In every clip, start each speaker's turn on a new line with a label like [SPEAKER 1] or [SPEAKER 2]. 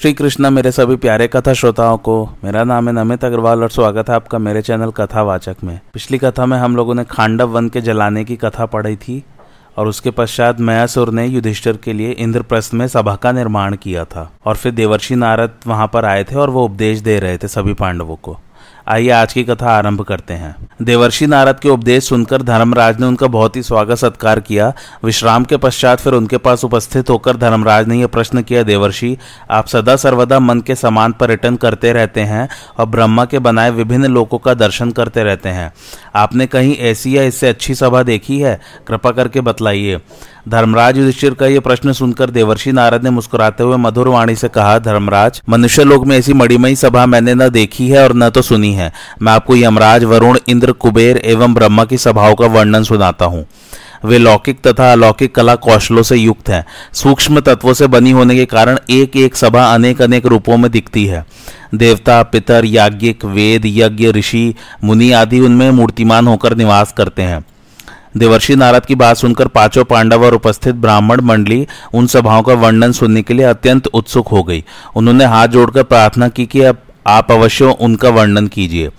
[SPEAKER 1] श्री कृष्णा मेरे सभी प्यारे कथा श्रोताओं को, मेरा नाम है नमित अग्रवाल और स्वागत है आपका मेरे चैनल कथावाचक में। पिछली कथा में हम लोगों ने खांडव वन के जलाने की कथा पढ़ी थी और उसके पश्चात मयासुर ने युधिष्ठिर के लिए इंद्रप्रस्थ में सभा का निर्माण किया था और फिर देवर्षि नारद वहाँ पर आए थे और वो उपदेश दे रहे थे सभी पांडवों को। आइए आज की कथा आरंभ करते हैं। देवर्षि नारद के उपदेश सुनकर धर्मराज ने उनका बहुत ही स्वागत सत्कार किया। विश्राम के पश्चात फिर उनके पास उपस्थित होकर धर्मराज ने यह प्रश्न किया, देवर्षि, आप सदा सर्वदा मन के समान पर्यटन करते रहते हैं और ब्रह्मा के बनाए विभिन्न लोगों का दर्शन करते रहते हैं। आपने कहीं ऐसी या इससे अच्छी सभा देखी है? कृपा करके बतलाइए। धर्मराज युधिष्ठिर का यह प्रश्न सुनकर देवर्षि नारद ने मुस्कुराते हुए मधुर वाणी से कहा, धर्मराज, मनुष्य लोक में ऐसी मणिमयी सभा मैंने न देखी है और न तो सुनी है। मैं आपको यमराज, वरुण, इंद्र, कुबेर एवं ब्रह्मा की सभाओं का वर्णन सुनाता हूँ। वे लौकिक तथा अलौकिक कला कौशलों से युक्त हैं। सूक्ष्म तत्वों से बनी होने के कारण एक एक सभा अनेक अनेक रूपों में दिखती है। देवता, पितर, याज्ञिक, वेद, यज्ञ, ऋषि, मुनि आदि उनमें मूर्तिमान होकर निवास करते हैं। देवर्षि नारद की बात सुनकर पाँचों पांडव और उपस्थित ब्राह्मण मंडली उन सभाओं का वर्णन सुनने के लिए अत्यंत उत्सुक हो गई। उन्होंने हाथ जोड़कर प्रार्थना की कि आप अवश्य उनका वर्णन कीजिए।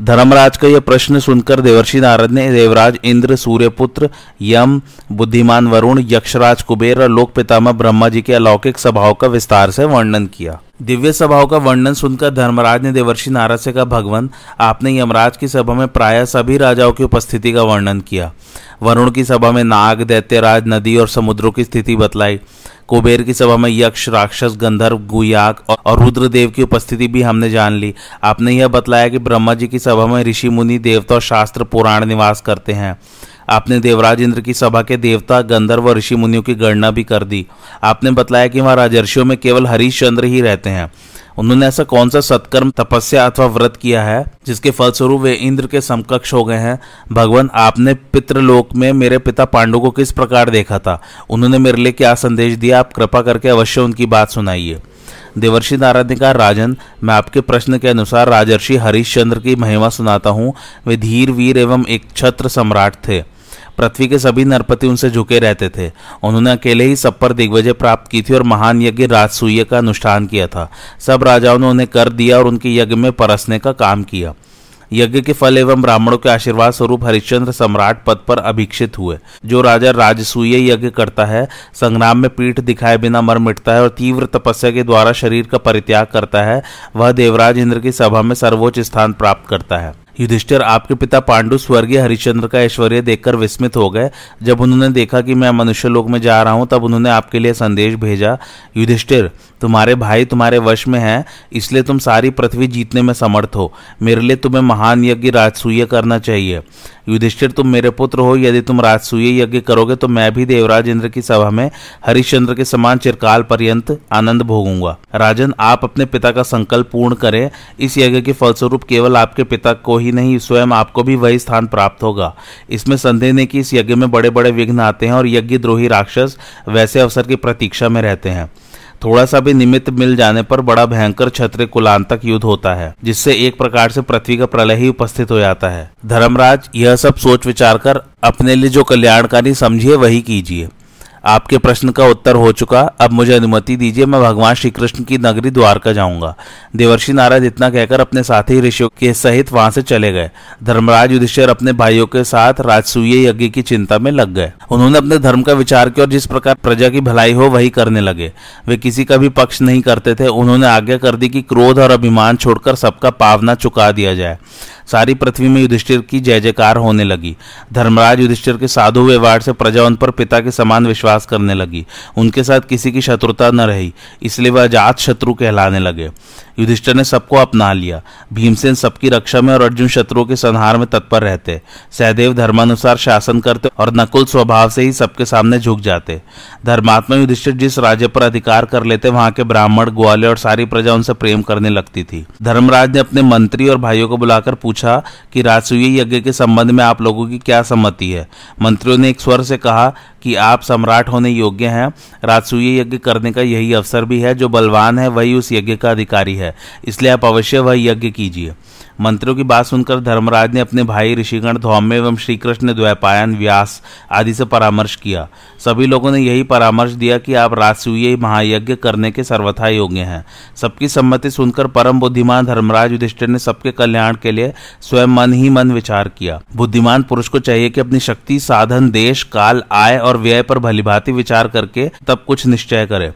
[SPEAKER 1] धर्मराज का यह प्रश्न सुनकर देवर्षि नारद ने, देवराज, इंद्र, सूर्यपुत्र, यम, बुद्धिमान वरुण, यक्षराज कुबेर और लोक पितामह ब्रह्मा जी के अलौकिक सभाओं का विस्तार से वर्णन किया। दिव्य सभाओं का वर्णन सुनकर धर्मराज ने देवर्षि नारद से कहा, भगवान, आपने यमराज की सभा में प्राय सभी राजाओं की उपस्थिति का वर्णन किया। वरुण की सभा में नाग, दैत्यराज, नदी और समुद्रों की स्थिति बतलाई। कुबेर की सभा में यक्ष, राक्षस, गंधर्व गुयाक और रुद्रदेव की उपस्थिति भी हमने जान ली। आपने यह बतलाया कि ब्रह्मा जी की सभा में ऋषि, मुनि, देवता और शास्त्र पुराण निवास करते हैं। आपने देवराज इंद्र की सभा के देवता, गंधर्व और ऋषि मुनियों की गणना भी कर दी। आपने बताया कि वहाँ राजर्षियों में केवल हरिश्चंद्र ही रहते हैं। उन्होंने ऐसा कौन सा सत्कर्म, तपस्या अथवा व्रत किया है, जिसके फलस्वरूप वे इंद्र के समकक्ष हो गए हैं? भगवान, आपने पितृलोक में मेरे पिता पांडु को किस प्रकार देखा था? उन्होंने मेरे लिए क्या संदेश दिया? आप कृपा करके अवश्य उनकी बात सुनाइए। देवर्षि नारद ने कहा राजन, मैं आपके प्रश्न के अनुसार राजर्षि हरिश्चंद्र की महिमा सुनाता हूँ। वे धीर, वीर एवं एक छत्र सम्राट थे। पृथ्वी के सभी नरपति उनसे झुके रहते थे। उन्होंने अकेले ही सब पर दिग्विजय प्राप्त की थी और महान यज्ञ राजसूय का अनुष्ठान किया था। सब राजाओं ने उन्हें कर दिया और उनके यज्ञ में परसने का काम किया। यज्ञ के फल एवं ब्राह्मणों के आशीर्वाद स्वरूप हरिश्चंद्र सम्राट पद पर अभिक्षित हुए। जो राजा राजसूय यज्ञ करता है, संग्राम में पीठ दिखाए बिना मर मिटता है और तीव्र तपस्या के द्वारा शरीर का परित्याग करता है, वह देवराज इंद्र की सभा में सर्वोच्च स्थान प्राप्त करता है। युधिष्ठिर, आपके पिता पांडु स्वर्गीय हरिश्चंद्र का ऐश्वर्य देखकर विस्मित हो गए। जब उन्होंने देखा कि मैं मनुष्य लोक में जा रहा हूँ, तब उन्होंने आपके लिए संदेश भेजा, युधिष्ठिर, तुम्हारे भाई तुम्हारे वश में हैं, इसलिए तुम सारी पृथ्वी जीतने में समर्थ हो। मेरे लिए तुम्हें महान यज्ञ राजसूय करना चाहिए। युधिष्ठिर, तुम मेरे पुत्र हो, यदि तुम राजसूय यज्ञ करोगे तो मैं भी देवराज इंद्र की सभा में हरिश्चंद्र के समान चिरकाल पर्यंत आनंद भोगूँगा। राजन, आप अपने पिता का संकल्प पूर्ण करें। इस यज्ञ के फलस्वरूप केवल आपके पिता को ही नहीं, स्वयं आपको भी वही स्थान प्राप्त होगा। इसमें संदेह नहीं कि इस यज्ञ में बड़े बड़े विघ्न आते हैं और यज्ञ द्रोही राक्षस वैसे अवसर की प्रतीक्षा में रहते हैं। थोड़ा सा भी निमित्त मिल जाने पर बड़ा भयंकर छत्र कुलांतक युद्ध होता है, जिससे एक प्रकार से पृथ्वी का प्रलय ही उपस्थित हो जाता है। धर्मराज, यह सब सोच विचार कर अपने लिए जो कल्याणकारी समझिए, वही कीजिए। आपके प्रश्न का उत्तर हो चुका। अब मुझे अनुमति दीजिए, मैं भगवान श्री कृष्ण की नगरी द्वारका जाऊँगा। देवर्षि नारद इतना कहकर अपने साथी ऋषियों के सहित वहाँ से चले गए। धर्मराज युधिष्ठिर अपने भाइयों के साथ राजसूय यज्ञ की चिंता में लग गए। उन्होंने अपने धर्म का विचार किया और जिस प्रकार प्रजा की भलाई हो, वही करने लगे। वे किसी का भी पक्ष नहीं करते थे। उन्होंने आज्ञा कर दी कि क्रोध और अभिमान छोड़कर सबका पावना चुका दिया जाए। सारी पृथ्वी में युधिष्ठिर की जय जयकार होने लगी। धर्मराज युधिष्ठिर के साधु व्यवहार से प्रजा उन पर पिता के समान विश्वास करने लगी। उनके साथ किसी की शत्रुता न रही, इसलिए वह अजात शत्रु कहलाने लगे। युधिष्ठिर ने सबको अपना लिया। भीमसेन सबकी रक्षा में और अर्जुन शत्रुओं के संहार में तत्पर रहते। सहदेव धर्मानुसार शासन करते और नकुल स्वभाव से ही सबके सामने झुक जाते। धर्मात्मा युधिष्ठिर जिस राज्य पर अधिकार कर लेते, वहाँ के ब्राह्मण, ग्वाले और सारी प्रजा उनसे प्रेम करने लगती थी। धर्मराज ने अपने मंत्री और भाइयों को बुलाकर पूछा कि राजसूय यज्ञ के संबंध में आप लोगों की क्या सम्मति है? मंत्रियों ने एक स्वर से कहा कि आप सम्राट होने योग्य हैं। राजसूय यज्ञ करने का यही अवसर भी है। जो बलवान है, वही उस यज्ञ का अधिकारी है। इसलिए आप अवश्य वह यज्ञ कीजिए। मंत्रियों की बात सुनकर धर्मराज ने अपने भाई ऋषिगण धौम्य एवं श्रीकृष्ण द्वैपायन, व्यास आदि से परामर्श किया। सभी लोगों ने यही परामर्श दिया कि आप राजसूय महायज्ञ करने के सर्वथा योग्य हैं। सबकी सम्मति सुनकर परम बुद्धिमान धर्मराज युधिष्ठिर ने सबके कल्याण के लिए स्वयं मन ही मन विचार किया। बुद्धिमान पुरुष को चाहिए कि अपनी शक्ति, साधन, देश, काल, आय और व्यय पर भलीभांति विचार करके तब कुछ निश्चय करे।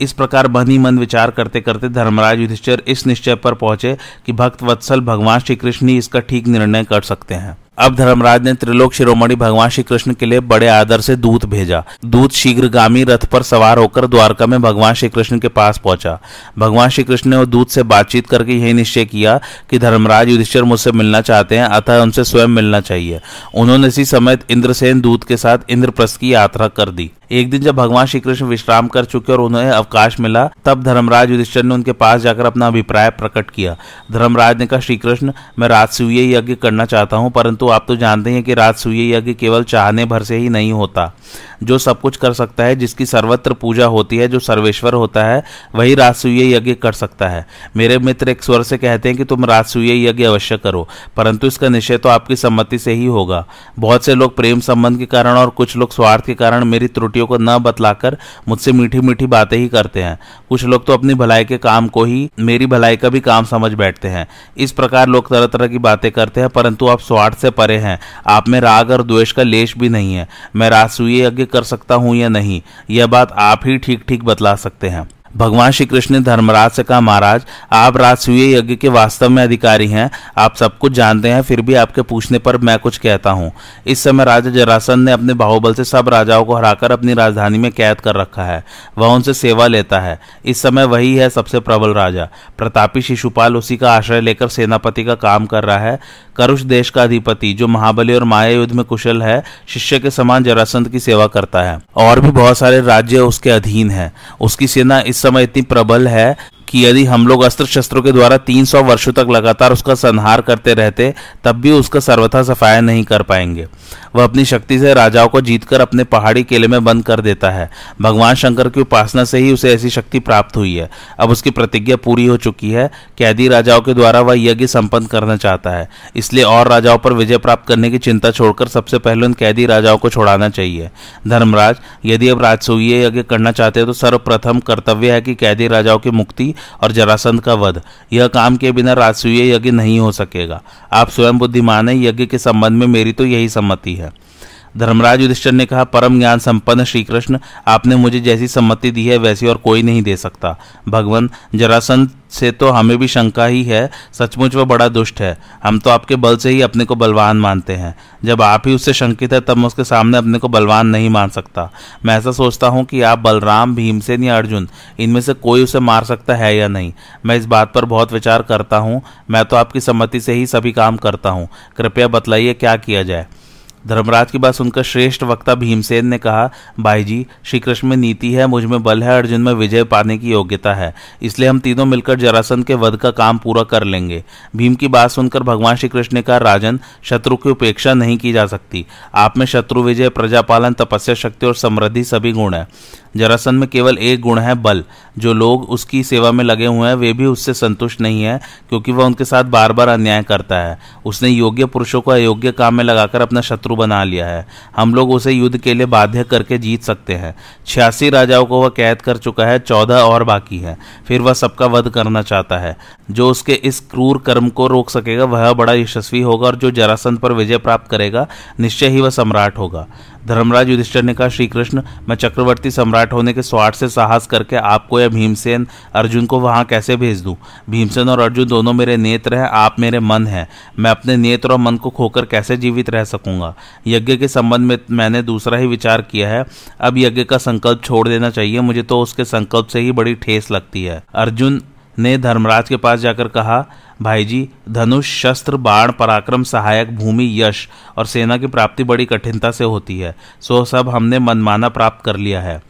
[SPEAKER 1] इस प्रकार बनी मन विचार करते करते धर्मराज युधिष्ठिर इस निश्चय पर पहुँचे कि भक्त वत्सल भगवान श्री कृष्ण ही इसका ठीक निर्णय कर सकते हैं। अब धर्मराज ने त्रिलोक शिरोमणि भगवान श्री कृष्ण के लिए बड़े आदर से दूत भेजा। दूत शीघ्रगामी रथ पर सवार होकर द्वारका में भगवान श्री कृष्ण के पास पहुँचा। भगवान श्री कृष्ण ने दूत से बातचीत करके यही निश्चय किया कि धर्मराज युधिष्ठिर मुझसे मिलना चाहते हैं, अतः उनसे स्वयं मिलना चाहिए। उन्होंने इसी समय इंद्रसेन दूत के साथ इंद्रप्रस्थ की यात्रा कर दी। एक दिन जब भगवान श्री कृष्ण विश्राम कर चुके और उन्हें अवकाश मिला, तब धर्मराज युधिष्ठिर ने उनके पास जाकर अपना अभिप्राय प्रकट किया। धर्मराज ने कहा श्री कृष्ण मैं राजसूय यज्ञ करना चाहता हूँ, परंतु आप तो जानते हैं कि राजसूय यज्ञ केवल चाहने भर से ही नहीं होता। जो सब कुछ कर सकता है, जिसकी सर्वत्र पूजा होती है, जो सर्वेश्वर होता है, वही राजसूय यज्ञ कर सकता है। मेरे मित्र एक स्वर से कहते हैं कि तुम राजसूय यज्ञ अवश्य करो, परंतु इसका निश्चय तो आपकी सम्मति से ही होगा। बहुत से लोग प्रेम संबंध के कारण और कुछ लोग स्वार्थ के कारण मेरी त्रुटियों को न बतलाकर मुझसे मीठी मीठी बातें ही करते हैं। कुछ लोग तो अपनी भलाई के काम को ही, मेरी भलाई का भी काम समझ बैठते हैं। इस प्रकार लोग तरह तरह की बातें करते हैं, परंतु आप स्वार्थ से परे हैं। आप में राग और द्वेष का लेश भी नहीं है। मैं राजसूय यज्ञ कर सकता हूँ या नहीं? यह बात आप ही ठीक ठीक बतला सकते हैं। भगवान श्री कृष्ण ने धर्मराज से कहा महाराज, आप राजसूय यज्ञ के वास्तव में अधिकारी हैं, आप सब कुछ जानते हैं, फिर भी आपके पूछने पर मैं कुछ कहता हूँ। इस समय राजा जरासन ने अपने बाहुबल से सब राजाओं को हराकर अपनी राजधानी में कैद कर रखा है। वह उनसे सेवा लेता है। इस समय वही है सबसे प्रबल राजा। प्रतापी शिशुपाल उसी का आश्रय लेकर सेनापति का काम कर रहा है। करुष देश का अधिपति, जो महाबली और माया युद्ध में कुशल है, शिष्य के समान जरासंत की सेवा करता है। और भी बहुत सारे राज्य उसके अधीन है। उसकी सेना इस समय इतनी प्रबल है कि यदि हम लोग अस्त्र शस्त्रों के द्वारा 300 वर्षों तक लगातार उसका संहार करते रहते, तब भी उसका सर्वथा सफाया नहीं कर पाएँगे। वह अपनी शक्ति से राजाओं को जीतकर अपने पहाड़ी केले में बंद कर देता है। भगवान शंकर की उपासना से ही उसे ऐसी शक्ति प्राप्त हुई है। अब उसकी प्रतिज्ञा पूरी हो चुकी है। कैदी राजाओं के द्वारा वह यज्ञ संपन्न करना चाहता है। इसलिए और राजाओं पर विजय प्राप्त करने की चिंता छोड़कर सबसे पहले उन कैदी राजाओं को छोड़ाना चाहिए। धर्मराज, यदि अब राजसूय यज्ञ करना चाहते हैं तो सर्वप्रथम कर्तव्य है कि कैदी राजाओं की मुक्ति और जरासंध का वध। यह काम के बिना राजसूय यज्ञ नहीं हो सकेगा। आप स्वयं बुद्धिमान है। यज्ञ के संबंध में मेरी तो यही सम्मति है। धर्मराज युधिष्ठर ने कहा, परम ज्ञान संपन्न श्री कृष्ण आपने मुझे जैसी सम्मति दी है, वैसी और कोई नहीं दे सकता। भगवान जरासंध से तो हमें भी शंका ही है, सचमुच वह बड़ा दुष्ट है। हम तो आपके बल से ही अपने को बलवान मानते हैं। जब आप ही उससे शंकित है, तब मैं उसके सामने अपने को बलवान नहीं मान सकता। मैं ऐसा सोचता हूँ कि आप बलराम, भीमसेन या अर्जुन, इनमें से कोई उसे मार सकता है या नहीं। मैं इस बात पर बहुत विचार करता हूँ। मैं तो आपकी सम्मति से ही सभी काम करता हूँ। कृपया बतलाइए क्या किया जाए। धर्मराज की बात सुनकर श्रेष्ठ वक्ता भीमसेन ने कहा, भाई जी श्री कृष्ण में नीति है, मुझमें बल है, अर्जुन में विजय पाने की योग्यता है। इसलिए हम तीनों मिलकर जरासंध के वध का काम पूरा कर लेंगे। भीम की बात सुनकर भगवान श्री कृष्ण ने कहा, राजन, शत्रु की उपेक्षा नहीं की जा सकती। आप में शत्रु विजय, प्रजापालन, तपस्या शक्ति और समृद्धि सभी गुण है। जरासन में केवल एक गुण है, बल। जो लोग उसकी सेवा में लगे हुए हैं, वे भी उससे संतुष्ट नहीं है, क्योंकि वह उनके साथ बार बार अन्याय करता है। उसने योग्य पुरुषों को अयोग्य काम में लगाकर अपना शत्रु बना लिया है। हम लोग उसे युद्ध के लिए बाध्य करके जीत सकते हैं। छियासी राजाओं को वह कैद कर चुका है, चौदह और बाकी है। फिर वह सबका वध करना चाहता है। जो उसके इस क्रूर कर्म को रोक सकेगा, वह बड़ा यशस्वी होगा और जो जरासंध पर विजय प्राप्त करेगा, निश्चय ही वह सम्राट होगा। धर्मराज युधिष्ठर ने कहा श्री कृष्ण मैं चक्रवर्ती सम्राट होने के स्वार्थ से साहस करके आपको या भीमसेन, अर्जुन को वहाँ कैसे भेज दूँ? भीमसेन और अर्जुन दोनों मेरे नेत्र हैं, आप मेरे मन हैं। मैं अपने नेत्र और मन को खोकर कैसे जीवित रह सकूँगा? यज्ञ के संबंध में मैंने दूसरा ही विचार किया है। अब यज्ञ का संकल्प छोड़ देना चाहिए, मुझे तो उसके संकल्प से ही बड़ी ठेस लगती है। अर्जुन ने धर्मराज के पास जाकर कहा, भाई जी, धनुष, शस्त्र, बाण, पराक्रम, सहायक, भूमि, यश और सेना की प्राप्ति बड़ी कठिनता से होती है। सो सब हमने मनमाना प्राप्त कर लिया है।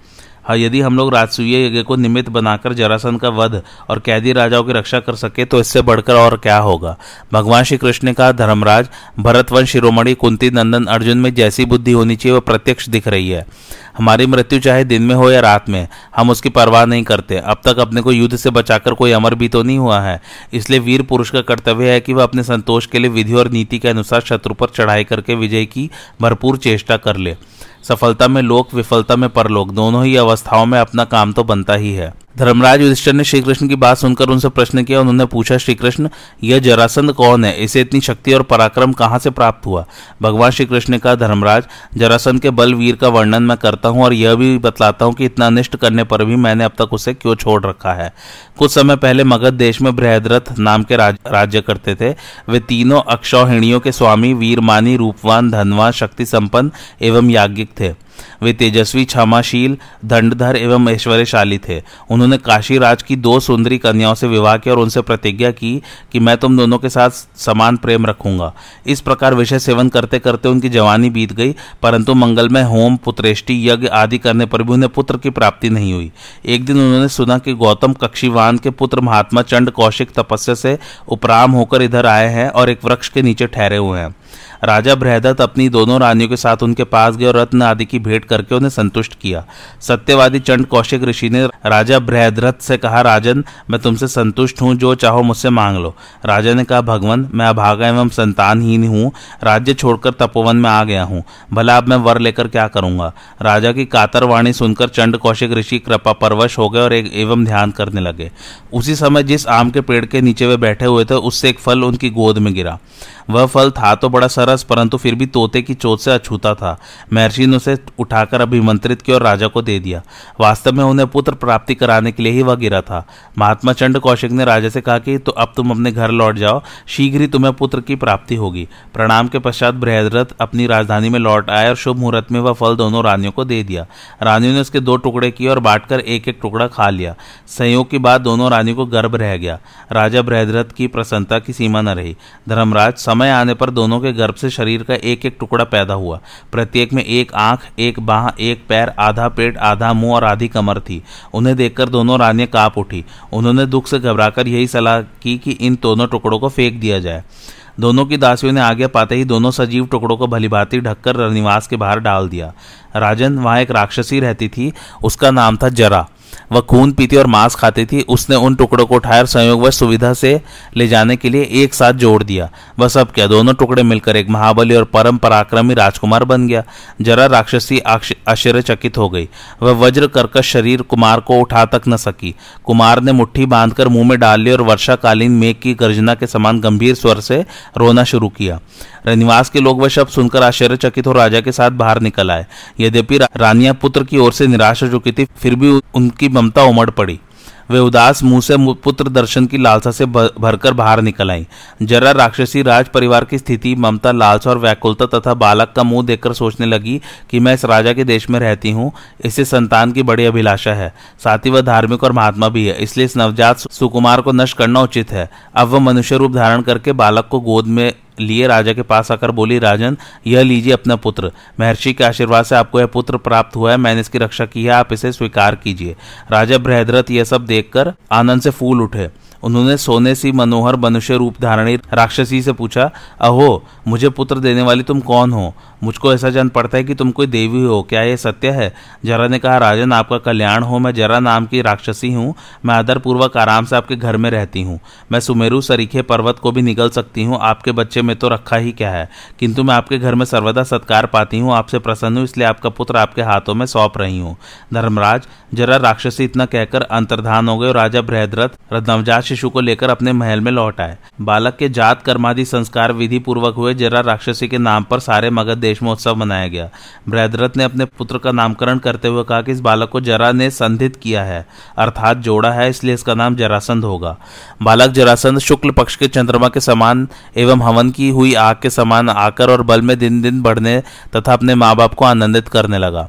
[SPEAKER 1] हाँ यदि हम लोग राजसूय यज्ञ को निमित्त बनाकर जरासन का वध और कैदी राजाओं की रक्षा कर सके तो इससे बढ़कर और क्या होगा? भगवान श्री कृष्ण ने कहा, धर्मराज, भरतवंश, शिरोमणि, कुंती, नंदन, अर्जुन में जैसी बुद्धि होनी चाहिए वह प्रत्यक्ष दिख रही है। हमारी मृत्यु चाहे दिन में हो या रात में, हम उसकी परवाह नहीं करते। अब तक अपने को युद्ध से बचाकर कोई अमर भी तो नहीं हुआ है। इसलिए वीर पुरुष का कर्तव्य है कि वह अपने संतोष के लिए विधि और नीति के अनुसार शत्रु पर चढ़ाई करके विजय की भरपूर चेष्टा कर ले। सफलता में लोक, विफलता में परलोक, दोनों ही अवस्थाओं में अपना काम तो बनता ही है। धर्मराज युधिष्ठर ने श्री कृष्ण की बात सुनकर उनसे प्रश्न किया उन्होंने पूछा श्री कृष्ण यह जरासंध कौन है? इसे इतनी शक्ति और पराक्रम कहाँ से प्राप्त हुआ? भगवान श्री कृष्ण ने कहा धर्मराज जरासंध के बल वीर का वर्णन मैं करता हूँ और यह भी बतलाता हूँ कि इतना अनिष्ट करने पर भी मैंने अब तक उसे क्यों छोड़ रखा है? कुछ समय पहले मगध देश में बृहदरथ नाम के राज, राज्य करते थे। वे तीनों अक्षौहिणियों के स्वामी वीरमानी रूपवान धनवान शक्ति संपन्न एवं याज्ञिक थे। वे तेजस्वी, क्षमाशील, दंडधर एवं ऐश्वर्यशाली थे। उन्होंने काशी राज की दो सुंदरी कन्याओं से विवाह किया और उनसे प्रतिज्ञा की कि मैं तुम दोनों के साथ समान प्रेम रखूँगा। इस प्रकार विषय सेवन करते करते उनकी जवानी बीत गई, परंतु मंगलमय होम, पुत्रेष्टि, यज्ञ आदि करने पर भी उन्हें पुत्र की प्राप्ति नहीं हुई। एक दिन उन्होंने सुना कि गौतम कक्षीवान के पुत्र महात्मा चंड कौशिक तपस्या से उपराम होकर इधर आए हैं और एक वृक्ष के नीचे ठहरे हुए हैं। राजा बृहदत्त अपनी दोनों रानियों के साथ उनके पास गए और रत्न आदि की भेंट करके उन्हें संतुष्ट किया। सत्यवादी चंड कौशिक ऋषि ने राजा बृहदरथ से कहा, राजन, मैं तुमसे संतुष्ट हूँ, जो चाहो मुझसे मांग लो। राजा ने कहा, भगवान, मैं अभागा एवं संतानहीन हूँ, राज्य छोड़कर तपोवन में आ गया हूँ। भला अब मैं वर लेकर क्या करूँगा? राजा की कातर वाणी सुनकर चंड कौशिक ऋषि कृपा परवश हो गए और एक एवं ध्यान करने लगे। उसी समय जिस आम के पेड़ के नीचे वे बैठे हुए थे, उससे एक फल उनकी गोद में गिरा। वह फल था तो बड़ा सरस, परंतु फिर भी तोते की चोट से अछूता था। महर्षि ने उसे उठाकर अभिमंत्रित किया और राजा को दे दिया। वास्तव में उन्हें पुत्र प्राप्ति कराने के लिए ही वह गिरा था। महात्मा चंड कौशिक ने राजा से कहा कि तो अब तुम अपने घर लौट जाओ। शीघ्र ही तुम्हें पुत्र की प्राप्ति होगी प्रणाम के पश्चात बृहदरथ अपनी राजधानी में लौट आए और शुभ मुहूर्त में वह फल दोनों रानियों को दे दिया। रानियों ने उसके दो टुकड़े किए और बांटकर एक एक टुकड़ा खा लिया। संयोग की बात दोनों रानियों को गर्भ रह गया। राजा बृहदरथ की प्रसन्नता की सीमा न रही। धर्मराज समय आने पर दोनों के गर्भ से शरीर का एक एक टुकड़ा पैदा हुआ। प्रत्येक में एक आँख, एक बाह, एक पैर, आधा पेट, आधा मुँह और आधी कमर थी। उन्हें देखकर दोनों रानियाँ काँप उठी। उन्होंने दुख से घबराकर यही सलाह की कि इन दोनों टुकड़ों को फेंक दिया जाए। दोनों की दासियों ने आगे पाते ही दोनों सजीव टुकड़ों को भलीभांति ढककर रनिवास के बाहर डाल दिया। राजन वहाँ एक राक्षसी रहती थी। उसका नाम था जरा। वह खून पीती और मांस खाती थी, उसने उन टुकड़ों को उठाकर संयोग व सुविधा से ले जाने के लिए एक साथ जोड़ दिया। वह सब क्या, दोनों टुकड़े मिलकर एक महाबली और परम पराक्रमी राजकुमार बन गया। जरा राक्षसी आश्चर्यचकित हो गई। वह वज्र कर्कश शरीर कुमार को उठा तक न सकी। कुमार ने मुट्ठी बांधकर मुँह में डाल ली और वर्षाकालीन मेघ की गर्जना के समान गंभीर स्वर से रोना शुरू किया। रनिवास के लोग वह शब्द सुनकर आश्चर्यचकित हो राजा के साथ बाहर निकल आए। यद्यपि रानिया पुत्र की ओर से निराश हो चुकी थी, फिर भी उनकी ममता उमड़ पड़ी। वे उदास मुँह से पुत्र दर्शन की लालसा से भरकर बाहर निकल आई। जरा राक्षसी राज परिवार की स्थिति, ममता, लालसा और व्याकुलता तथा बालक का मुँह देखकर सोचने लगी कि मैं इस राजा के देश में रहती हूँ, इसे संतान की बड़ी अभिलाषा है। साथ ही वह धार्मिक और महात्मा भी है, इसलिए इस नवजात सुकुमार को नष्ट करना उचित है। अब वह मनुष्य रूप धारण करके बालक को गोद में लिए राजा के पास आकर बोली, राजन, यह लीजिए अपना पुत्र। महर्षि के आशीर्वाद से आपको यह पुत्र प्राप्त हुआ है, मैंने इसकी रक्षा की है, आप इसे स्वीकार कीजिए। राजा बृहद्रथ यह सब देखकर आनंद से फूल उठे। उन्होंने सोने सी मनोहर मनुष्य रूप धारणी राक्षसी से पूछा, अहो, मुझे पुत्र देने वाली तुम कौन हो? मुझको ऐसा जान पड़ता है कि तुम कोई देवी हो, क्या यह सत्य है? जरा ने कहा, राजन, आपका कल्याण हो, मैं जरा नाम की राक्षसी हूँ, मैं आदर पूर्वक आराम से आपके घर में रहती हूँ। मैं सुमेरु सरीखे पर्वत को भी निकल सकती हूँ, आपके बच्चे में तो रखा ही क्या है? किंतु मैं आपके घर में सर्वदा सत्कार पाती हूँ, आपसे प्रसन्न हूँ, इसलिए आपका पुत्र आपके हाथों में सौंप रही हूँ। धर्मराज, जरा राक्षसी इतना कहकर अंतर्धान हो गए और राजा बृहदरथ नवजात शिशु को लेकर अपने महल में लौट आए। बालक के जात कर्मादि संस्कार विधि पूर्वक हुए, जरा राक्षसी के नाम पर सारे मगध देश में उत्सव मनाया गया। बृहदरथ ने अपने पुत्र का नामकरण करते हुए कहा कि इस बालक को जरा ने संधित किया है, अर्थात जोड़ा है, इसलिए इसका नाम जरासंध होगा। बालक जरासंध शुक्ल पक्ष के चंद्रमा के समान एवं हवन की हुई आग के समान आकर और बल में दिन दिन बढ़ने तथा अपने माँ बाप को आनंदित करने लगा।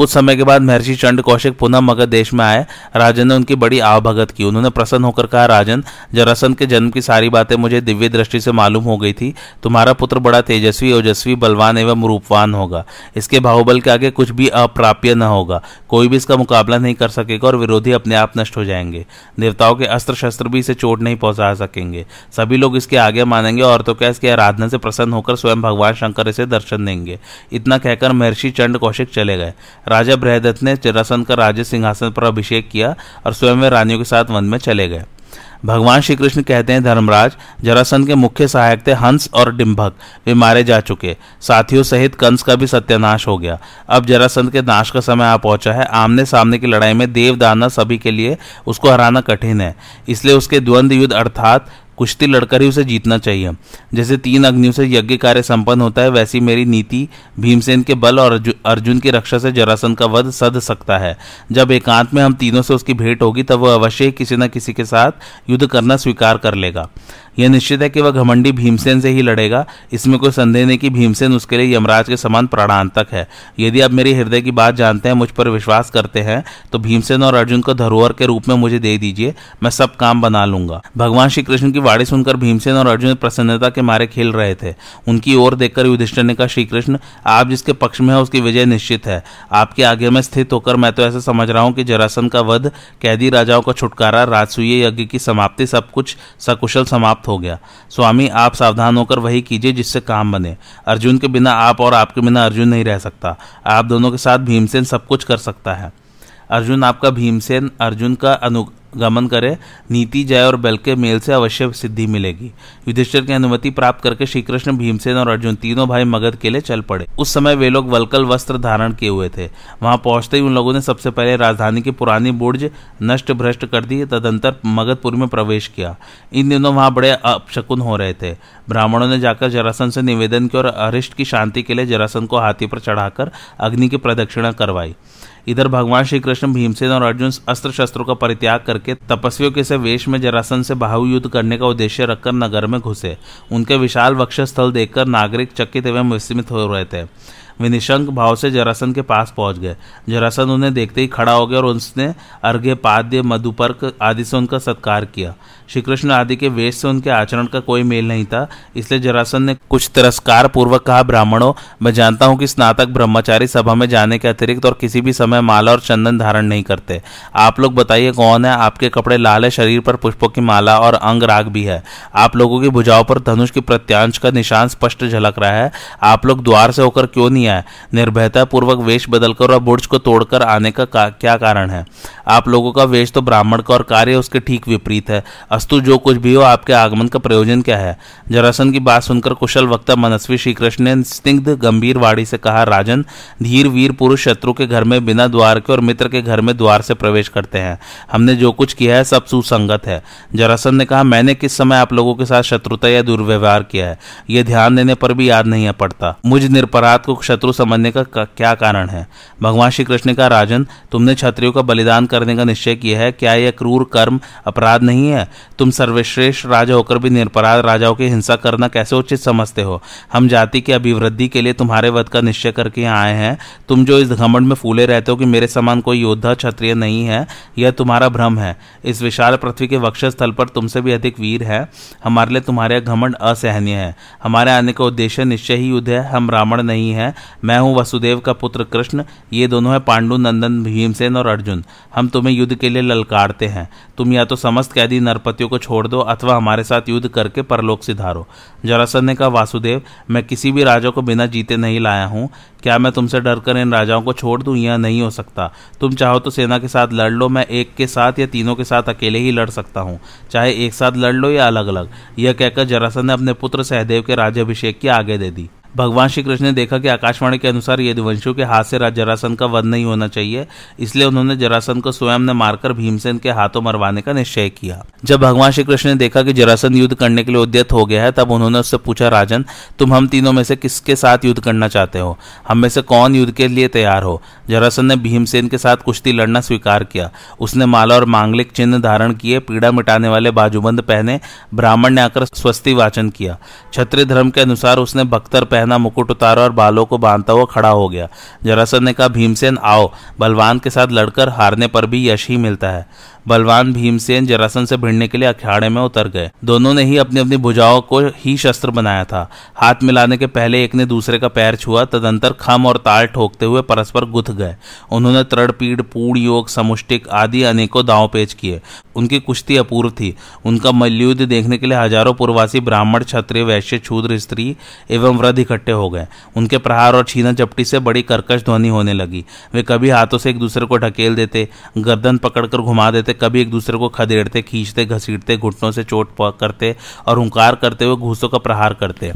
[SPEAKER 1] कुछ समय के बाद महर्षि चंड कौशिक पुनः मगध देश में आए। राजन ने उनकी बड़ी आवभगत की। उन्होंने प्रसन्न होकर कहा, राजन जरासन के जन्म की सारी बातें मुझे दिव्य दृष्टि से मालूम हो गई थी। तुम्हारा पुत्र बड़ा तेजस्वी, ओजस्वी, बलवान एवं रूपवान होगा। इसके बाहुबल के आगे कुछ भी अप्राप्य न होगा। कोई भी इसका मुकाबला नहीं कर सकेगा और विरोधी अपने आप नष्ट हो जाएँगे। देवताओं के अस्त्र शस्त्र भी इसे चोट नहीं पहुँचा सकेंगे। सभी लोग इसके आगे मानेंगे और तो क्या इसकी आराधना से प्रसन्न होकर स्वयं भगवान शंकर इसे दर्शन देंगे। इतना कहकर महर्षि चंड कौशिक चले गए। राजा बृहदत्त ने चिरासन का राज्य सिंहासन पर अभिषेक किया और स्वयं रानियों के साथ वन में चले गए। भगवान श्री कृष्ण कहते हैं, धर्मराज जरासन के मुख्य सहायक थे हंस और डिम्भक वे मारे जा चुके। साथियों सहित कंस का भी सत्यानाश हो गया। अब जरासंध के नाश का समय आ पहुँचा है। आमने सामने की लड़ाई में देव दाना सभी के लिए उसको हराना कठिन है। इसलिए उसके द्वंद्व युद्ध अर्थात कुश्ती लड़कर ही उसे जीतना चाहिए। जैसे तीन अग्नियों से यज्ञ कार्य संपन्न होता है, वैसी मेरी नीति भीमसेन के बल और अर्जुन की रक्षा से जरासन का वध सद सकता है। जब एकांत में हम तीनों से उसकी भेंट होगी, तब वह अवश्य किसी न किसी के साथ युद्ध करना स्वीकार कर लेगा। यह निश्चित है कि वह घमंडी भीमसेन से ही लड़ेगा। इसमें कोई संदेह नहीं कि भीमसेन उसके लिए यमराज के समान प्राणांतक है। यदि आप मेरे हृदय की बात जानते हैं, मुझ पर विश्वास करते हैं तो भीमसेन और अर्जुन को धरोहर के रूप में मुझे दे दीजिए, मैं सब काम बना लूँगा। भगवान श्री कृष्ण की वाणी सुनकर भीमसेन और अर्जुन प्रसन्नता के मारे खेल रहे थे। उनकी ओर देखकर युधिष्ठिर ने कहा श्री कृष्ण आप जिसके पक्ष में है, उसकी विजय निश्चित है। आपके आगे में स्थित होकर, मैं तो ऐसा समझ रहा हूँ कि जरासन का वध, कैदी राजाओं का छुटकारा, राजसूय यज्ञ की समाप्ति, सब कुछ सकुशल समाप्त हो गया। स्वामी, आप सावधान होकर वही कीजिए जिससे काम बने। अर्जुन के बिना आप और आपके बिना अर्जुन नहीं रह सकता। आप दोनों के साथ भीमसेन सब कुछ कर सकता है। अर्जुन आपका भीमसेन, अर्जुन का अनु गमन करे, नीति जय और बल के मेल से अवश्य सिद्धि मिलेगी। युधिष्ठिर की अनुमति प्राप्त करके श्री कृष्ण भीमसेन और अर्जुन तीनों भाई मगध के लिए चल पड़े। उस समय वे लोग वलकल वस्त्र धारण किए हुए थे। वहाँ पहुँचते ही उन लोगों ने सबसे पहले राजधानी की पुरानी बुर्ज नष्ट भ्रष्ट कर दी, तदंतर मगधपुर में प्रवेश किया। इन दिनों वहाँ बड़े अपशकुन हो रहे थे। ब्राह्मणों ने जाकर जरासन से निवेदन किया और अरिष्ट की शांति के लिए जरासन को हाथी पर चढ़ाकर अग्नि की प्रदक्षिणा करवाई। इधर भगवान श्री कृष्ण भीमसेन और अर्जुन अस्त्र शस्त्रों का परित्याग करके तपस्वियों के से वेश में जरासन से बाहु युद्ध करने का उद्देश्य रखकर नगर में घुसे। उनके विशाल वक्ष स्थल देखकर नागरिक चकित एवं विस्मित हो रहे थे। वे निशंक भाव से जरासन के पास पहुँच गए। जरासन उन्हें देखते ही खड़ा हो गया और उसने अर्घ्य, पाद्य, मधुपर्क आदि से उनका सत्कार किया। श्री कृष्ण आदि के वेश से उनके आचरण का कोई मेल नहीं था, इसलिए जरासन ने कुछ तिरस्कार पूर्वक कहा, ब्राह्मणों, मैं जानता हूँ कि स्नातक ब्रह्मचारी सभा में जाने के अतिरिक्त और किसी भी समय माला और चंदन धारण नहीं करते। आप लोग बताइए कौन है? आपके कपड़े लाल है, शरीर पर पुष्पों की माला और अंग राग भी है। आप लोगों की भुजाओं पर धनुष की प्रत्यांश का निशान स्पष्ट झलक रहा है। आप लोग द्वार से होकर क्यों नहीं आए निर्भयता पूर्वक वेश बदलकर और बुर्ज को तोड़कर आने का, का क्या कारण है? आप लोगों का वेश तो ब्राह्मण का और कार्य उसके ठीक विपरीत है। अस्तु जो कुछ भी हो आपके आगमन का प्रयोजन क्या है? जरासन की बात सुनकर कुशल वक्ता मनस्वी श्री कृष्ण ने स्निग्ध गंभीर वाणी से कहा राजन धीर वीर पुरुष शत्रु के घर में बिना द्वार के और मित्र के घर में द्वार से प्रवेश करते हैं। हमने जो कुछ किया है सब सुसंगत है। जरासन ने कहा मैंने किस समय आप लोगों के साथ शत्रुता या दुर्व्यवहार किया है? यह ध्यान देने पर भी याद नहीं पड़ता। मुझ निरपराध को शत्रु समझने का, क्या कारण है? भगवान श्री कृष्ण का राजन तुमने क्षत्रियों का बलिदान करने का निश्चय किया है क्या यह क्रूर कर्म अपराध नहीं है? तुम सर्वश्रेष्ठ राजा होकर भी निरपराध राजाओं की हिंसा करना कैसे उचित समझते हो? हम जाति की अभिवृद्धि के लिए तुम्हारे वध का निश्चय करके आए हैं। तुम जो इस घमंड में फूले रहते हो कि मेरे समान कोई योद्धा क्षत्रिय नहीं है यह तुम्हारा भ्रम है। इस विशाल पृथ्वी के वक्ष स्थल पर तुमसे भी अधिक वीर है। हमारे लिए तुम्हारे घमंड असहनीय है। हमारे आने का उद्देश्य निश्चय ही युद्ध है। हम रावण नहीं है। मैं हूँ वसुदेव का पुत्र कृष्ण, ये दोनों है पांडु, नंदन, भीमसेन और अर्जुन। हम तुम्हें युद्ध के लिए ललकारते हैं। तुम या तो समस्त कैदी नरपतियों को छोड़ दो, अथवा हमारे साथ युद्ध करके परलोक सिधारो। जरासन ने कहा वासुदेव, मैं किसी भी राजा को बिना जीते नहीं लाया हूँ। क्या मैं तुमसे डरकर इन राजाओं को छोड़ दूँ? यह नहीं हो सकता। तुम चाहो तो सेना के साथ लड़ लो, मैं एक के साथ या तीनों के साथ अकेले ही लड़ सकता हूँ। चाहे एक साथ लड़ लो या अलग अलग यह कहकर जरासन ने अपने पुत्र सहदेव के राज्यभिषेक की आगे दे दी। भगवान श्री कृष्ण ने देखा कि आकाशवाणी के अनुसार यदुवंशियों के हाथ से जरासन का वध नहीं होना चाहिए, इसलिए उन्होंने जरासन को स्वयं ने मारकर भीमसेन के हाथों मरवाने का निश्चय किया। जब भगवान श्री कृष्ण ने देखा कि जरासन युद्ध करने के लिए उद्यत हो गया है, तब उन्होंने उससे पूछा, राजन, तुम हम तीनों में से किसके साथ युद्ध करना चाहते हो? हम में से कौन युद्ध के लिए तैयार हो? जरासन ने भीमसेन के साथ कुश्ती लड़ना स्वीकार किया। उसने माला और मांगलिक चिन्ह धारण किए, पीड़ा मिटाने वाले बाजूबंद पहने, ब्राह्मण ने आकर स्वस्ति वाचन किया। क्षत्रिय धर्म के अनुसार उसने बख्तर पहना, मुकुट उतारा और बालों को बांधता हुआ खड़ा हो गया। जरासन ने कहा, भीमसेन, आओ। बलवान के साथ लड़कर हारने पर भी यश ही मिलता है। बलवान भीमसेन जरासन से भिड़ने के लिए अखाड़े में उतर गए। दोनों ने ही अपनी अपनी भुजाओं को ही शस्त्र बनाया था। हाथ मिलाने के पहले एक ने दूसरे का पैर छुआ, तदंतर खम और ताल ठोकते हुए परस्पर गुथ गए। उन्होंने तृणपीड़ पूर्ण योग, समुष्टिक आदि अनेकों दाव पेच किए। उनकी कुश्ती अपूर्व थी। उनका मल्लयुद्ध देखने के लिए हज़ारों पूर्वासी ब्राह्मण, क्षत्रिय, वैश्य क्षूद्र स्त्री एवं वृद्ध इकट्ठे हो गए। उनके प्रहार और छीना चपटी से बड़ी कर्कश ध्वनि होने लगी। वे कभी हाथों से एक दूसरे को ढकेल देते, गर्दन पकड़कर घुमा देते कभी एक दूसरे को खदेड़ते, खींचते, घसीटते, घुटनों से चोट करते और हुंकार करते हुए घूसों का प्रहार करते।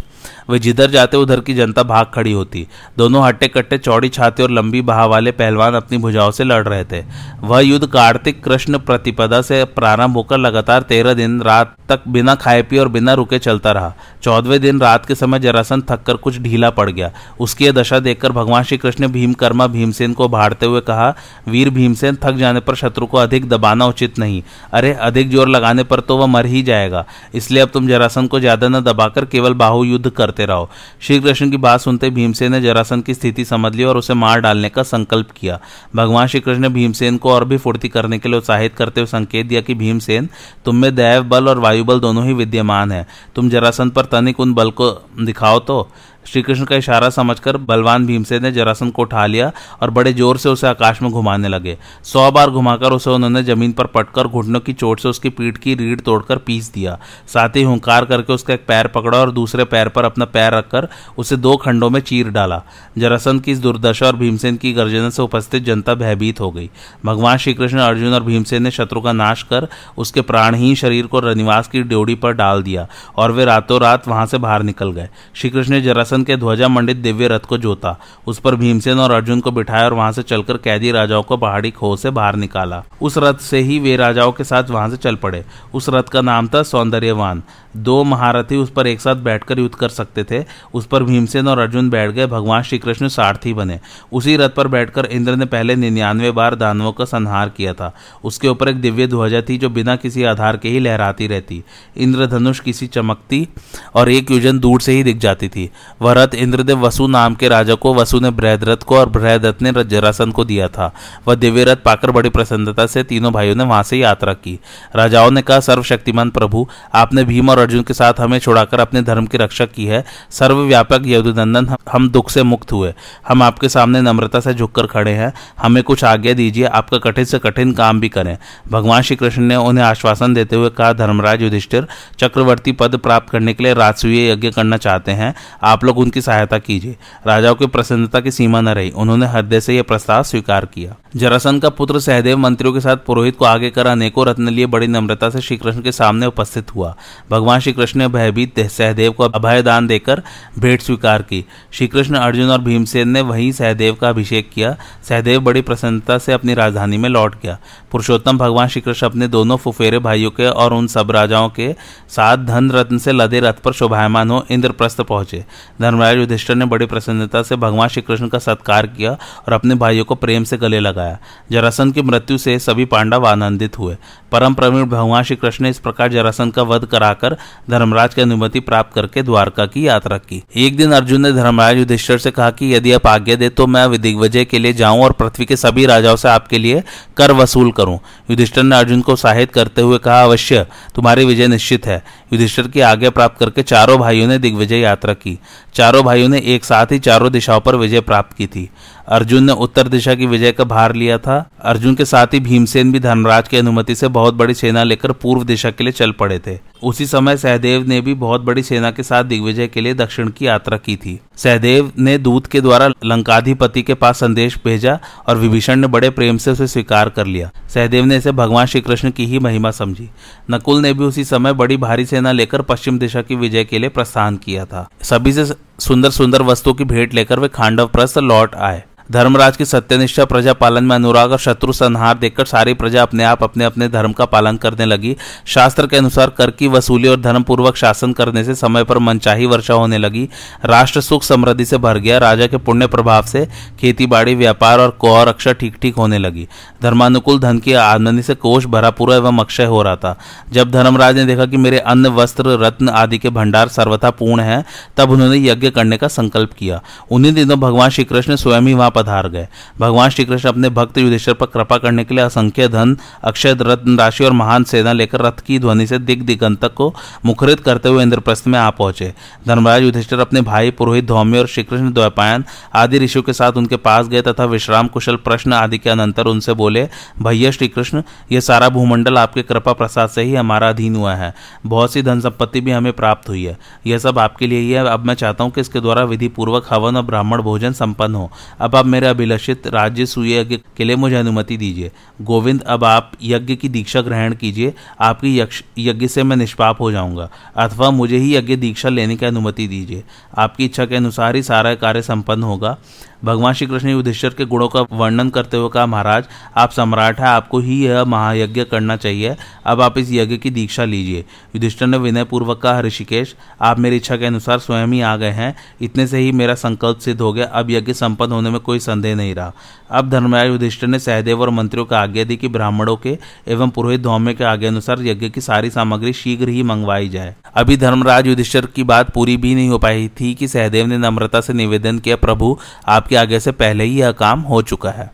[SPEAKER 1] वे जिधर जाते उधर की जनता भाग खड़ी होती। दोनों हट्टे कट्टे चौड़ी छाती और लंबी बहा वाले पहलवान अपनी भुजाओं से लड़ रहे थे। वह युद्ध कार्तिक कृष्ण प्रतिपदा से प्रारंभ होकर लगातार तेरह दिन रात तक बिना खाए पिए और बिना रुके चलता रहा। चौदहवें दिन रात के समय जरासन थककर कुछ ढीला पड़ गया। उसकी यह दशा देखकर भगवान श्री कृष्ण भीमकर्मा भीमसेन को भाड़ते हुए कहा, वीर भीमसेन, थक जाने पर शत्रु को अधिक दबाना उचित नहीं। अरे, अधिक ज़ोर लगाने पर तो वह मर ही जाएगा। इसलिए अब तुम जरासन को ज़्यादा न दबाकर केवल बाहु युद्ध करते रहो। श्री कृष्ण की बात सुनते भीमसेन ने जरासन की स्थिति समझ ली और उसे मार डालने का संकल्प किया। भगवान श्री कृष्ण ने भीमसेन को और भी फुर्ती करने के लिए उत्साहित करते हुए संकेत दिया कि, भीमसेन, तुम में दैव बल और वायुबल दोनों ही विद्यमान है। तुम जरासन पर तनिक उन बल को दिखाओ तो। श्री कृष्ण का इशारा समझकर बलवान भीमसेन ने जरासन को उठा लिया और बड़े ज़ोर से उसे आकाश में घुमाने लगे। सौ बार घुमाकर उसे उन्होंने ज़मीन पर पटकर घुटनों की चोट से उसकी पीठ की रीढ़ तोड़कर पीस दिया। साथ ही हुंकार करके उसका एक पैर पकड़ा और दूसरे पैर पर अपना पैर रखकर उसे दो खंडों में चीर डाला। जरासन की इस दुर्दशा और भीमसेन की गर्जना से उपस्थित जनता भयभीत हो गई। भगवान श्री कृष्ण अर्जुन और भीमसेन ने शत्रु का नाश कर उसके प्राणहीन शरीर को रनिवास की ड्योड़ी पर डाल दिया और वे रातों रात वहाँ से बाहर निकल गए। श्री कृष्ण ने जरासन सिंहासन के ध्वजा मंडित दिव्य रथ को जोता। उस पर भीमसेन और अर्जुन को बिठाया और वहाँ से चलकर कैदी राजाओं को पहाड़ी खो से बाहर निकाला। उस रथ से ही वे राजाओं के साथ वहाँ से चल पड़े। उस रथ का नाम था सौंदर्यवान। दो महारथी उस पर एक साथ बैठकर युद्ध कर सकते थे। उस पर भीमसेन और अर्जुन बैठ गए। भगवान श्री कृष्ण सारथी बने। उसी रथ पर बैठकर इंद्र ने पहले निन्यानवे बार दानवों का संहार किया था। उसके ऊपर एक दिव्य ध्वजा थी जो बिना किसी आधार के ही लहराती रहती। इंद्रधनुष किसी चमकती और एक योजन दूर से ही दिख जाती थी। वह रथ इंद्रदेव वसु नाम के राजा को, वसु ने बृहदरथ को और बृहदत्त ने जरासन को दिया था। वह दिव्य रथ पाकर बड़ी प्रसन्नता से तीनों भाइयों ने वहाँ से यात्रा की। राजाओं ने कहा, सर्वशक्तिमान प्रभु, आपने भीम और अर्जुन के साथ हमें छुड़ाकर अपने धर्म की रक्षा की है। सर्वव्यापक यदुनंदन हम दुख से मुक्त हुए। हम आपके सामने नम्रता से झुककर खड़े हैं। हमें कुछ आज्ञा दीजिए, आपका कठिन से कठिन काम भी करें। भगवान श्री कृष्ण ने उन्हें आश्वासन देते हुए कहा, धर्मराज युधिष्ठिर, चक्रवर्ती पद प्राप्त करने के लिए राजसूय यज्ञ करना चाहते हैं। आप लोग उनकी सहायता कीजिए। राजाओं की प्रसन्नता की सीमा न रही। उन्होंने हृदय से यह प्रस्ताव स्वीकार किया। जरासन का पुत्र सहदेव मंत्रियों के साथ पुरोहित को आगे कर अनेकों रत्न लिए बड़ी नम्रता से श्री कृष्ण के सामने उपस्थित हुआ। भगवान श्री कृष्ण ने भयभीत सहदेव को अभय दान देकर भेंट स्वीकार की। श्री कृष्ण अर्जुन और भीमसेन ने वहीं सहदेव का अभिषेक किया। सहदेव बड़ी प्रसन्नता से अपनी राजधानी में लौट गया। पुरुषोत्तम, भगवान श्री कृष्ण अपने दोनों फुफेरे भाइयों के और उन सब राजाओं के साथ धन रत्न से लदे रथ पर शोभायमान हो इंद्रप्रस्थ पहुँचे। धर्मराज युधिष्ठर ने बड़ी प्रसन्नता से भगवान श्री कृष्ण का सत्कार किया और अपने भाइयों को प्रेम से गले लगाया जरासन की मृत्यु से सभी पांडव आनंदित हुए। परम प्रवीण भगवान श्री कृष्ण ने इस प्रकार जरासन का वध कराकर धर्मराज की अनुमति प्राप्त करके द्वारका की यात्रा की। एक दिन अर्जुन ने धर्मराज युधिष्ठर से कहा कि यदि आप आज्ञा दे तो मैं दिग्विजय के लिए जाऊँ और पृथ्वी के सभी राजाओं से आपके लिए कर वसूल करूँ। युधिष्ठर ने अर्जुन को सहायत करते हुए कहा, अवश्य, तुम्हारी विजय निश्चित है। युधिष्ठर की आज्ञा प्राप्त करके चारों भाइयों ने दिग्विजय यात्रा की। चारों भाइयों ने एक साथ ही चारों दिशाओं पर विजय प्राप्त की थी। अर्जुन ने उत्तर दिशा की विजय का भार लिया था। अर्जुन के साथ ही भीमसेन भी धर्मराज की अनुमति से बहुत बड़ी सेना लेकर पूर्व दिशा के लिए चल पड़े थे। उसी समय सहदेव ने भी बहुत बड़ी सेना के साथ दिग्विजय के लिए दक्षिण की यात्रा की थी। सहदेव ने दूत के द्वारा लंकाधिपति के पास संदेश भेजा और विभीषण ने बड़े प्रेम से उसे स्वीकार कर लिया। सहदेव ने इसे भगवान श्री कृष्ण की ही महिमा समझी। नकुल ने भी उसी समय बड़ी भारी सेना लेकर पश्चिम दिशा की विजय के लिए प्रस्थान किया था। सभी से सुंदर सुंदर वस्तुओं की भेंट लेकर वे खांडव प्रस्थ लौट आए। धर्मराज की सत्यनिष्ठा प्रजा पालन में अनुराग और शत्रु संहार देखकर सारी प्रजा अपने आप अपने अपने धर्म का पालन करने लगी। शास्त्र के अनुसार कर की वसूली और धर्म पूर्वक शासन करने से समय पर मनचाही वर्षा होने लगी। राष्ट्र सुख समृद्धि से भर गया। राजा के पुण्य प्रभाव से खेती बाड़ी, व्यापार और कौर अक्षर ठीक ठीक होने लगी। धर्मानुकूल धन की आमदनी से कोष भरा पूरा एवं अक्षय हो रहा था। जब धर्मराज ने देखा कि मेरे अन्न, वस्त्र, रत्न आदि के भंडार सर्वथा पूर्ण है, तब उन्होंने यज्ञ करने का संकल्प किया। उन्हीं दिनों भगवान श्री कृष्ण स्वयं ही वहाँ पधार गए। भगवान श्री कृष्ण अपने भक्त युधिष्ठर पर कृपा करने के लिए असंख्य धन, अक्षय रत्न राशि और महान सेना लेकर रथ की ध्वनि से दिग दिगंतक को मुखरित करते हुए इंद्रप्रस्थ में आ पहुँचे। धर्मराज युधिष्ठिर अपने भाई पुरोहित धौम्य और श्रीकृष्ण द्वैपायन आदि ऋषियों के साथ उनके पास गए तथा विश्राम कुशल प्रश्न आदि के अनंतर उनसे बोले, भैया श्रीकृष्ण यह सारा भूमंडल आपके कृपा प्रसाद से ही हमारा अधीन हुआ है। बहुत सी धन संपत्ति भी हमें प्राप्त हुई है। यह सब आपके लिए ही है। अब मैं चाहता हूँ कि इसके द्वारा विधि पूर्वक हवन और ब्राह्मण भोजन संपन्न हो। अब आप मेरे अभिलषित राज्य सूर्य के लिए मुझे अनुमति दीजिए। गोविंद, अब आप यज्ञ की दीक्षा ग्रहण कीजिए। आपकी यज्ञ से मैं निष्पाप हो जाऊँगा। अथवा मुझे ही यज्ञ दीक्षा लेने की अनुमति दीजिए। आपकी इच्छा के अनुसार ही सारा कार्य संपन्न होगा। भगवान श्री कृष्ण युधिष्ठर के गुणों का वर्णन करते हुए कहा, महाराज, आप सम्राट हैं, आपको ही यह महायज्ञ करना चाहिए। अब आप इस यज्ञ की दीक्षा लीजिए। युधिष्ठर ने विनयपूर्वक कहा, ऋषिकेश, आप मेरी इच्छा के अनुसार स्वयं ही आ गए हैं। इतने से ही मेरा संकल्प सिद्ध हो गया। अब यज्ञ संपन्न होने में कोई संदेह नहीं रहा। अब धर्मराज युधिष्ठिर ने सहदेव और मंत्रियों का आज्ञा दी कि ब्राह्मणों के एवं पुरोहित धौम्य के आज्ञा अनुसार यज्ञ की सारी सामग्री शीघ्र ही मंगवाई जाए। अभी धर्मराज युधिष्ठिर की बात पूरी भी नहीं हो पाई थी कि सहदेव ने नम्रता से निवेदन किया, प्रभु, आपकी आज्ञा से पहले ही यह काम हो चुका है।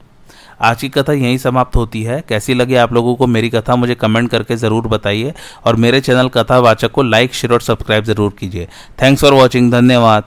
[SPEAKER 1] आज की कथा यहीं समाप्त होती है। कैसी लगी आप लोगों को मेरी कथा, मुझे कमेंट करके ज़रूर बताइए। और मेरे चैनल कथावाचक को लाइक, शेयर और सब्सक्राइब ज़रूर कीजिए। थैंक्स फॉर वॉचिंग, धन्यवाद।